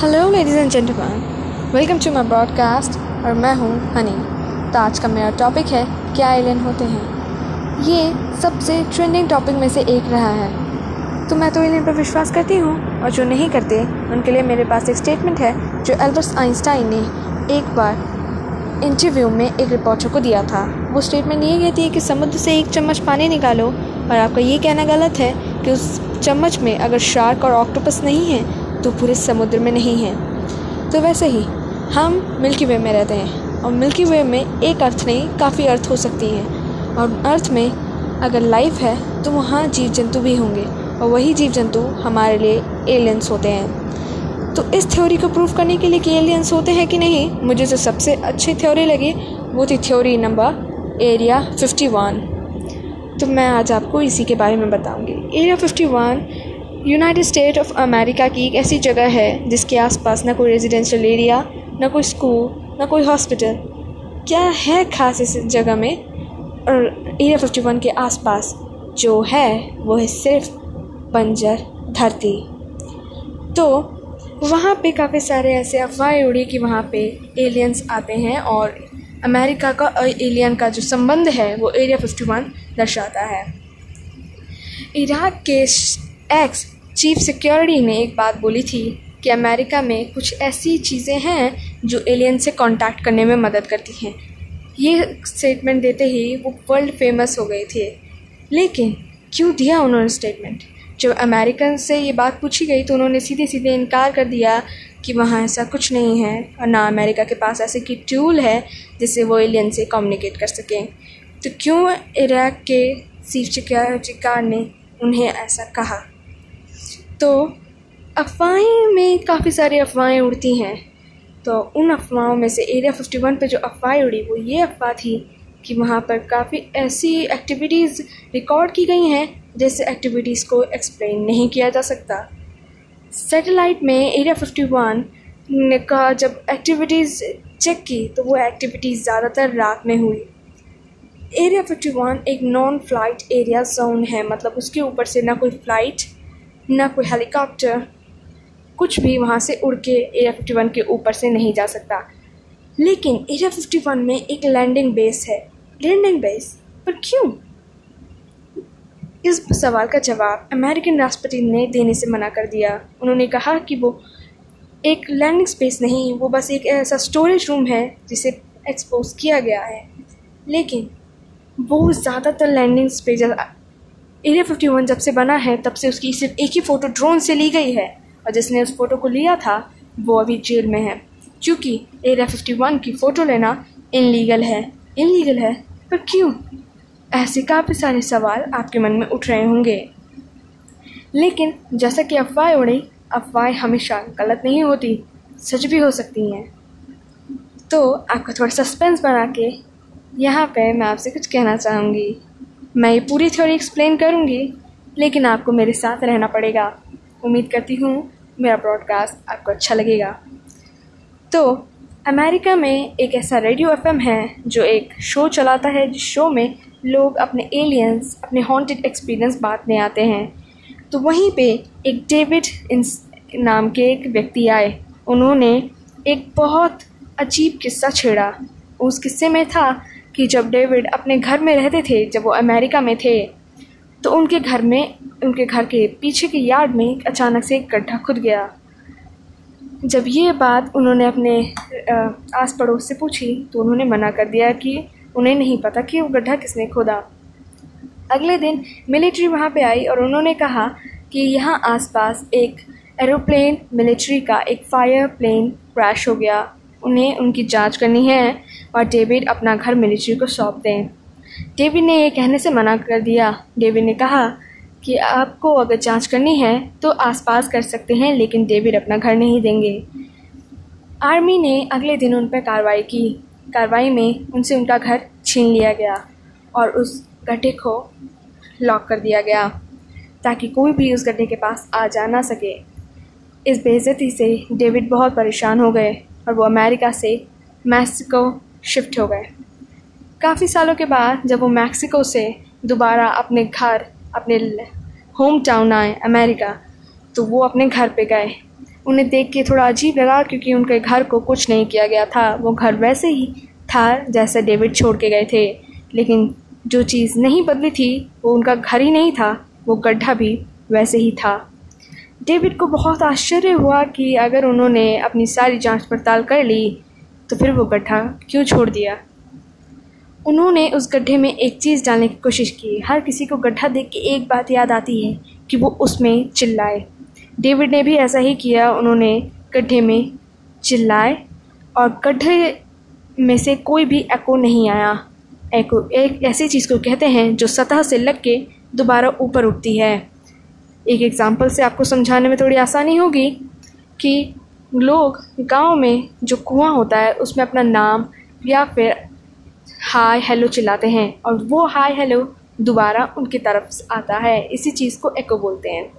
Hello ladies and gentleman welcome to my broadcast और मैं हूँ हनी तो आज का मेरा टॉपिक है, क्या एलियन होते हैं? ये सबसे ट्रेंडिंग टॉपिक में से एक रहा है। तो मैं तो एलियन पर विश्वास करती हूँ, और जो नहीं करते, उनके लिए मेरे पास एक स्टेटमेंट है, जो एल्बर्ट आइंस्टाइन ने एक बार इंटरव्यू में एक रिपोर्टर को दिया था। वो स्टेटमेंट ये कहती है कि समुद्र से एक चम्मच पानी निकालो, और आपका ये कहना गलत है कि उस चम्मच में अगर शार्क और ऑक्टोपस नहीं है तो पूरे समुद्र में नहीं है। तो वैसे ही, हम मिल्की वे में रहते हैं और मिल्की वे में एक अर्थ नहीं, काफ़ी अर्थ हो सकती हैं। और अर्थ में अगर लाइफ है तो वहाँ जीव जंतु भी होंगे और वही जीव जंतु हमारे लिए एलियंस होते हैं। तो इस थ्योरी को प्रूव करने के लिए कि एलियंस होते हैं कि नहीं, मुझे जो सबसे अच्छी थ्योरी लगी, वो थी थ्योरी नंबर एरिया 51 तो मैं आज आपको इसी के बारे में बताऊँगी। Area 51 United State of America की एक ऐसी जगह है जिसके आसपास ना कोई रेजिडेंशियल एरिया ना कोई स्कूल ना कोई हॉस्पिटल क्या है खास इस जगह में? और एरिया फिफ्टी वन के आसपास जो है, वो है सिर्फ़ बंजर धरती। तो वहाँ पे काफ़ी सारे ऐसे अफवाहें उड़ी कि वहाँ पे एलियंस आते हैं और अमेरिका का और एलियन का जो संबंध है, वो एरिया फिफ्टी वन दर्शाता है। इराक के एक्स चीफ सिक्योरिटी ने एक बात बोली थी कि अमेरिका में कुछ ऐसी चीज़ें हैं जो एलियन से कांटेक्ट करने में मदद करती हैं। ये स्टेटमेंट देते ही वो वर्ल्ड फ़ेमस हो गए थे। लेकिन क्यों दिया उन्होंने स्टेटमेंट जब अमेरिकन से ये बात पूछी गई तो उन्होंने सीधे सीधे इनकार कर दिया कि वहाँ ऐसा कुछ नहीं है और ना अमेरिका के पास ऐसे की टूल है जिससे वो एलियन से कम्युनिकेट कर सकें। तो क्यों इराक के चीफ सिक्योरिटी गार्ड ने उन्हें ऐसा कहा? तो अफवाहें में काफ़ी सारी अफवाहें उड़ती हैं। तो उन अफवाहों में से एरिया 51 पे जो अफवाहें उड़ी, वो ये अफवाह थी कि वहाँ पर काफ़ी ऐसी एक्टिविटीज़ रिकॉर्ड की गई हैं जैसे एक्टिविटीज़ को एक्सप्लेन नहीं किया जा सकता। सैटेलाइट में एरिया 51 ने का जब एक्टिविटीज़ चेक की तो वो एक्टिविटीज़ ज़्यादातर रात में हुई। एरिया 51 एक नॉन फ़्लाइट एरिया जोन है मतलब उसके ऊपर से ना कोई फ़्लाइट ना कोई हेलीकॉप्टर, कुछ भी वहाँ से उड़ के एरिया फिफ्टी वन के ऊपर से नहीं जा सकता। लेकिन एरिया फिफ्टी वन में एक लैंडिंग बेस है। लैंडिंग बेस पर क्यों? इस सवाल का जवाब अमेरिकन राष्ट्रपति ने देने से मना कर दिया। उन्होंने कहा कि वो एक लैंडिंग स्पेस नहीं, वो बस एक ऐसा स्टोरेज रूम है जिसे एक्सपोज किया गया है। लेकिन वो ज़्यादातर landing space area fifty one जब से बना है, तब से उसकी सिर्फ़ एक ही फ़ोटो ड्रोन से ली गई है। और जिसने उस फ़ोटो को लिया था, वो अभी जेल में है। क्योंकि एरिया फिफ्टी वन की फ़ोटो लेना इनलीगल है। इनलीगल है? पर क्यों? ऐसे काफ़ी सारे सवाल आपके मन में उठ रहे होंगे। लेकिन जैसा कि अफवाह उड़ी, अफवाहें हमेशा गलत नहीं होती, सच भी हो सकती हैं। तो आपका थोड़ा सस्पेंस बना के यहाँ पे मैं आपसे कुछ कहना चाहूँगी। मैं ये पूरी थ्योरी एक्सप्लेन करूँगी, लेकिन आपको मेरे साथ रहना पड़ेगा। उम्मीद करती हूँ मेरा ब्रॉडकास्ट आपको अच्छा लगेगा। तो अमेरिका में एक ऐसा रेडियो एफएम है, जो एक शो चलाता है, जिस शो में लोग अपने एलियंस अपने हॉन्टेड एक्सपीरियंस बांटने आते हैं। तो वहीं पे एक डेविड नाम के एक व्यक्ति आए। उन्होंने एक बहुत अजीब किस्सा छेड़ा। उस किस्से में था कि जब डेविड अपने घर में रहते थे, जब वो अमेरिका में थे तो उनके घर में, उनके घर के पीछे के यार्ड में अचानक से एक गड्ढा खुद गया। जब ये बात उन्होंने अपने आस पड़ोस से पूछी तो उन्होंने मना कर दिया कि उन्हें नहीं पता कि वो गड्ढा किसने खोदा। अगले दिन मिलिट्री वहाँ पे आई और उन्होंने कहा कि यहाँ आसपास एक एरोप्लेन, मिलिट्री का एक फायर प्लेन क्रैश हो गया। उन्हें उनकी जाँच करनी है। और डेविड अपना घर मिलिट्री को सौंप दें डेविड ने ये कहने से मना कर दिया। डेविड ने कहा कि आपको अगर जाँच करनी है तो आसपास कर सकते हैं, लेकिन डेविड अपना घर नहीं देंगे। आर्मी ने अगले दिन उन पर कार्रवाई की। कार्रवाई में उनसे उनका घर छीन लिया गया और उस गड्ढे को लॉक कर दिया गया, ताकि कोई भी उस गड्ढे के पास आ जा ना सके। इस बेज़ती से डेविड बहुत परेशान हो गए और वो अमेरिका से मैक्सिको शिफ्ट हो गए। काफ़ी सालों के बाद जब वो मैक्सिको से दोबारा अपने घर, अपने होम टाउन आए, अमेरिका तो वो अपने घर पे गए। उन्हें देख के थोड़ा अजीब लगा क्योंकि उनके घर को कुछ नहीं किया गया था। वो घर वैसे ही था जैसे डेविड छोड़ के गए थे, लेकिन जो चीज़ नहीं बदली थी, वो उनका घर ही नहीं था। वो गड्ढा भी वैसे ही था। डेविड को बहुत आश्चर्य हुआ कि अगर उन्होंने अपनी सारी जाँच पड़ताल कर ली तो फिर वो गड्ढा क्यों छोड़ दिया? उन्होंने उस गड्ढे में एक चीज़ डालने की कोशिश की। हर किसी को गड्ढा देख के एक बात याद आती है कि वो उसमें चिल्लाए। डेविड ने भी ऐसा ही किया। उन्होंने गड्ढे में चिल्लाए और गड्ढे में से कोई भी एको नहीं आया। एको एक ऐसी चीज़ को कहते हैं जो सतह से लग के दोबारा ऊपर उठती है। एक एग्ज़ाम्पल से आपको समझाने में थोड़ी आसानी होगी कि लोग गाँव में जो कुआँ होता है, उसमें अपना नाम या फिर हाय हेलो चिल्लाते हैं और वो हाय हेलो दोबारा उनकी तरफ़ आता है। इसी चीज़ को एको बोलते हैं।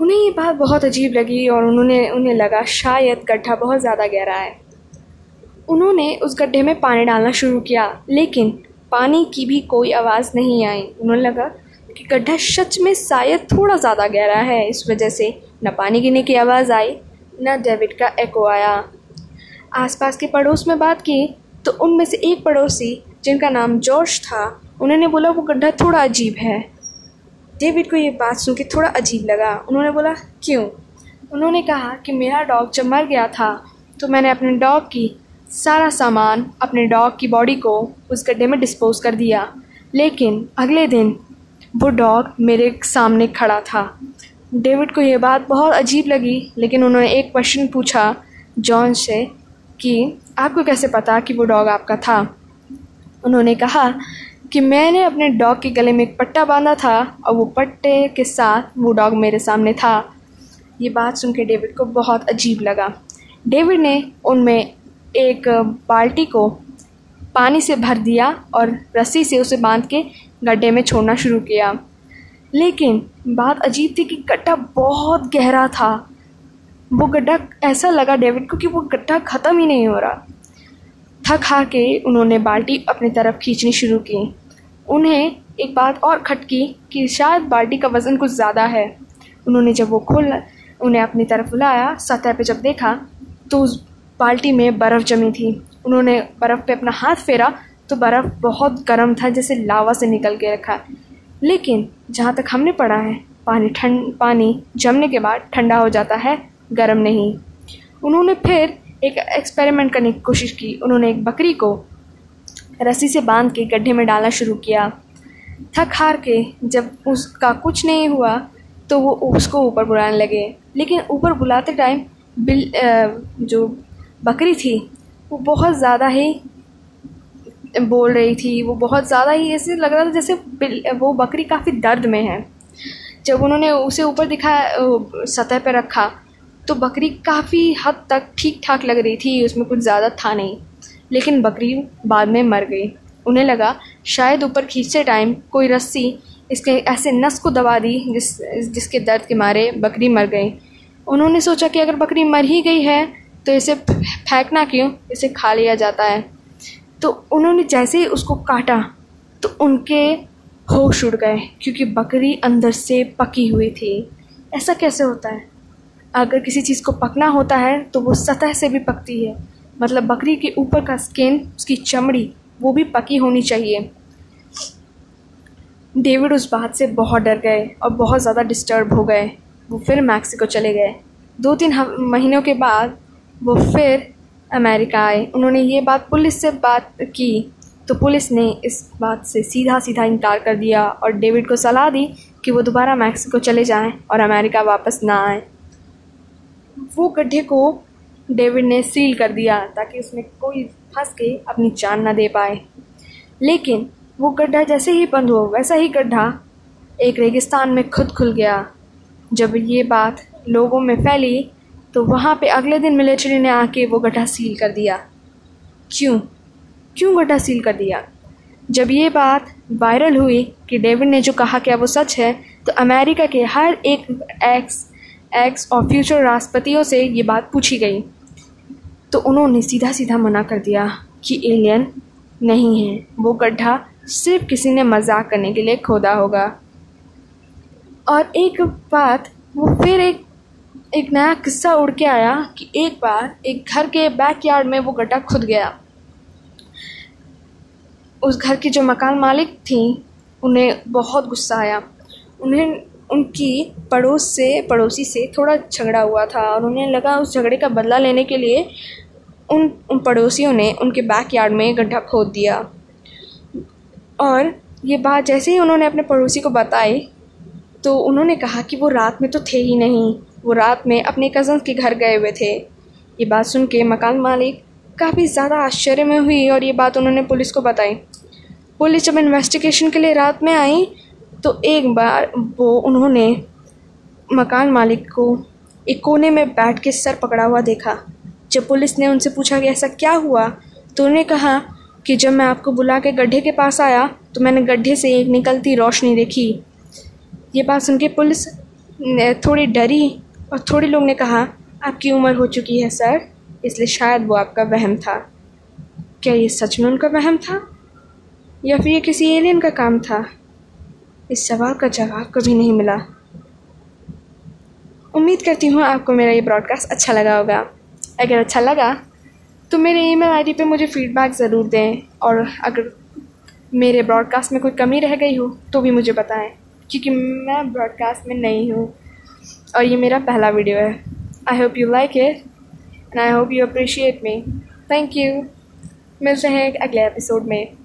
उन्हें ये बात बहुत अजीब लगी और उन्होंने, उन्हें लगा शायद गड्ढा बहुत ज़्यादा गहरा है। उन्होंने उस गड्ढे में पानी डालना शुरू किया, लेकिन पानी की भी कोई आवाज़ नहीं आई। उन्होंने लगा कि गड्ढा सच में शायद थोड़ा ज़्यादा गहरा है। इस वजह से न पानी गिरने की आवाज़ आई, न डेविड का एको आया। आसपास के पड़ोस में बात की तो उनमें से एक पड़ोसी, जिनका नाम जॉर्ज था, उन्होंने बोला, वो गड्ढा थोड़ा अजीब है। डेविड को ये बात सुन के थोड़ा अजीब लगा। उन्होंने बोला, क्यों? उन्होंने कहा कि, मेरा डॉग जब मर गया था तो मैंने अपने डॉग की सारा सामान अपने डॉग की बॉडी को उस गड्ढे में डिस्पोज कर दिया। लेकिन अगले दिन वो डॉग मेरे सामने खड़ा था। डेविड को ये बात बहुत अजीब लगी, लेकिन उन्होंने एक क्वेश्चन पूछा जॉन से कि, आपको कैसे पता कि वो डॉग आपका था? उन्होंने कहा कि, मैंने अपने डॉग के गले में एक पट्टा बांधा था और वो पट्टे के साथ वो डॉग मेरे सामने था। ये बात सुन के डेविड को बहुत अजीब लगा। डेविड ने उनमें एक बाल्टी को पानी से भर दिया और रस्सी से उसे बाँध के गड्ढे में छोड़ना शुरू किया। लेकिन बात अजीब थी कि गड्ढा बहुत गहरा था। वो गड्ढा ऐसा लगा डेविड को कि वो गड्ढा ख़त्म ही नहीं हो रहा। थक हार के उन्होंने बाल्टी अपनी तरफ़ खींचनी शुरू की। उन्हें एक बात और खटकी कि शायद बाल्टी का वज़न कुछ ज़्यादा है। उन्होंने जब वो खोल उन्हें अपनी तरफ़ बुलाया, सतह पे जब देखा तो उस बाल्टी में बर्फ़ जमी थी। उन्होंने बर्फ़ पे अपना हाथ फेरा तो बर्फ़ बहुत गर्म था, जैसे लावा से निकल के रखा। लेकिन जहाँ तक हमने पढ़ा है, पानी ठंड पानी जमने के बाद ठंडा हो जाता है, गर्म नहीं। उन्होंने फिर एक एक्सपेरिमेंट करने की कोशिश की। उन्होंने एक बकरी को रस्सी से बाँध के गड्ढे में डालना शुरू किया। थक हार के जब उसका कुछ नहीं हुआ तो वो उसको ऊपर बुलाने लगे। लेकिन ऊपर बुलाते टाइम बिल जो बकरी थी, वो बहुत ज़्यादा ही बोल रही थी, वो बहुत ज़्यादा ही ऐसे लग रहा था जैसे वो बकरी काफ़ी दर्द में है। जब उन्होंने उसे ऊपर दिखाया सतह पर रखा तो बकरी काफ़ी हद तक ठीक ठाक लग रही थी, उसमें कुछ ज़्यादा था नहीं। लेकिन बकरी बाद में मर गई। उन्हें लगा, शायद ऊपर खींचते टाइम कोई रस्सी इसके ऐसे नस को दबा दी, जिस, जिसके दर्द के मारे बकरी मर गई। उन्होंने सोचा कि अगर बकरी मर ही गई है तो इसे फेंकना क्यों? इसे खा लिया जाता है। तो उन्होंने जैसे ही उसको काटा तो उनके होश उड़ गए, क्योंकि बकरी अंदर से पकी हुई थी। ऐसा कैसे होता है? अगर किसी चीज़ को पकना होता है तो वो सतह से भी पकती है। मतलब बकरी के ऊपर का स्किन उसकी चमड़ी, वो भी पकी होनी चाहिए। डेविड उस बात से बहुत डर गए और बहुत ज़्यादा डिस्टर्ब हो गए। वो फिर मैक्सिको चले गए। दो तीन महीनों के बाद वो फिर अमेरिका आए। उन्होंने ये बात पुलिस से बात की तो पुलिस ने इस बात से सीधा सीधा इनकार कर दिया और डेविड को सलाह दी कि वो दोबारा मैक्सिको चले जाएँ और अमेरिका वापस ना आए। वो गड्ढे को डेविड ने सील कर दिया ताकि उसमें कोई फंस के अपनी जान ना दे पाए। लेकिन वो गड्ढा जैसे ही बंद हो वैसा ही गड्ढा एक रेगिस्तान में खुद खुल गया। जब ये बात लोगों में फैली तो वहाँ पे अगले दिन मिलिट्री ने आके वो गड्ढा सील कर दिया। क्यों? क्यों गड्ढा सील कर दिया? जब ये बात वायरल हुई कि डेविड ने जो कहा क्या वो सच है तो अमेरिका के हर एक एक्स एक्स और फ्यूचर राष्ट्रपतियों से ये बात पूछी गई। तो उन्होंने सीधा सीधा मना कर दिया कि एलियन नहीं है। वो गड्ढा सिर्फ़ किसी ने मज़ाक करने के लिए खोदा होगा। और एक बात, वो फिर एक एक नया किस्सा उड़ के आया कि एक बार एक घर के बैकयार्ड में वो गड्ढा खुद गया। उस घर की जो मकान मालिक थी, उन्हें बहुत गुस्सा आया। उन्हें, उनकी पड़ोस से, पड़ोसी से थोड़ा झगड़ा हुआ था और उन्हें लगा उस झगड़े का बदला लेने के लिए उन उन पड़ोसियों ने उनके बैक यार्ड में गड्ढा खोद दिया। और ये बात जैसे ही उन्होंने अपने पड़ोसी को बताई तो उन्होंने कहा कि वो रात में तो थे ही नहीं। वो रात में अपने कज़न के घर गए हुए थे। ये बात सुन के मकान मालिक काफ़ी ज़्यादा आश्चर्य में हुई और ये बात उन्होंने पुलिस को बताई। पुलिस जब इन्वेस्टिगेशन के लिए रात में आई तो एक बार वो उन्होंने मकान मालिक को एक कोने में बैठ के सर पकड़ा हुआ देखा। जब पुलिस ने उनसे पूछा कि ऐसा क्या हुआ तो उन्होंने कहा कि जब मैं आपको बुला के गड्ढे के पास आया तो मैंने गड्ढे से एक निकलती रोशनी देखी। ये बात सुन के पुलिस थोड़ी डरी और थोड़े लोग ने कहा, आपकी उम्र हो चुकी है, सर। इसलिए शायद वो आपका वहम था। क्या ये सच में उनका वहम था? या फिर ये किसी एलियन का काम था? इस सवाल का जवाब कभी नहीं मिला। उम्मीद करती हूँ आपको मेरा ये ब्रॉडकास्ट अच्छा लगा होगा। अगर अच्छा लगा तो मेरे ईमेल आईडी पे मुझे फीडबैक ज़रूर दें। और अगर मेरे ब्रॉडकास्ट में कोई कमी रह गई हो तो भी मुझे बताएँ। क्योंकि मैं ब्रॉडकास्ट में नहीं हूँ। और ये मेरा पहला वीडियो है। I hope you like it and I hope you appreciate me thank you मिलते हैं अगले एपिसोड में।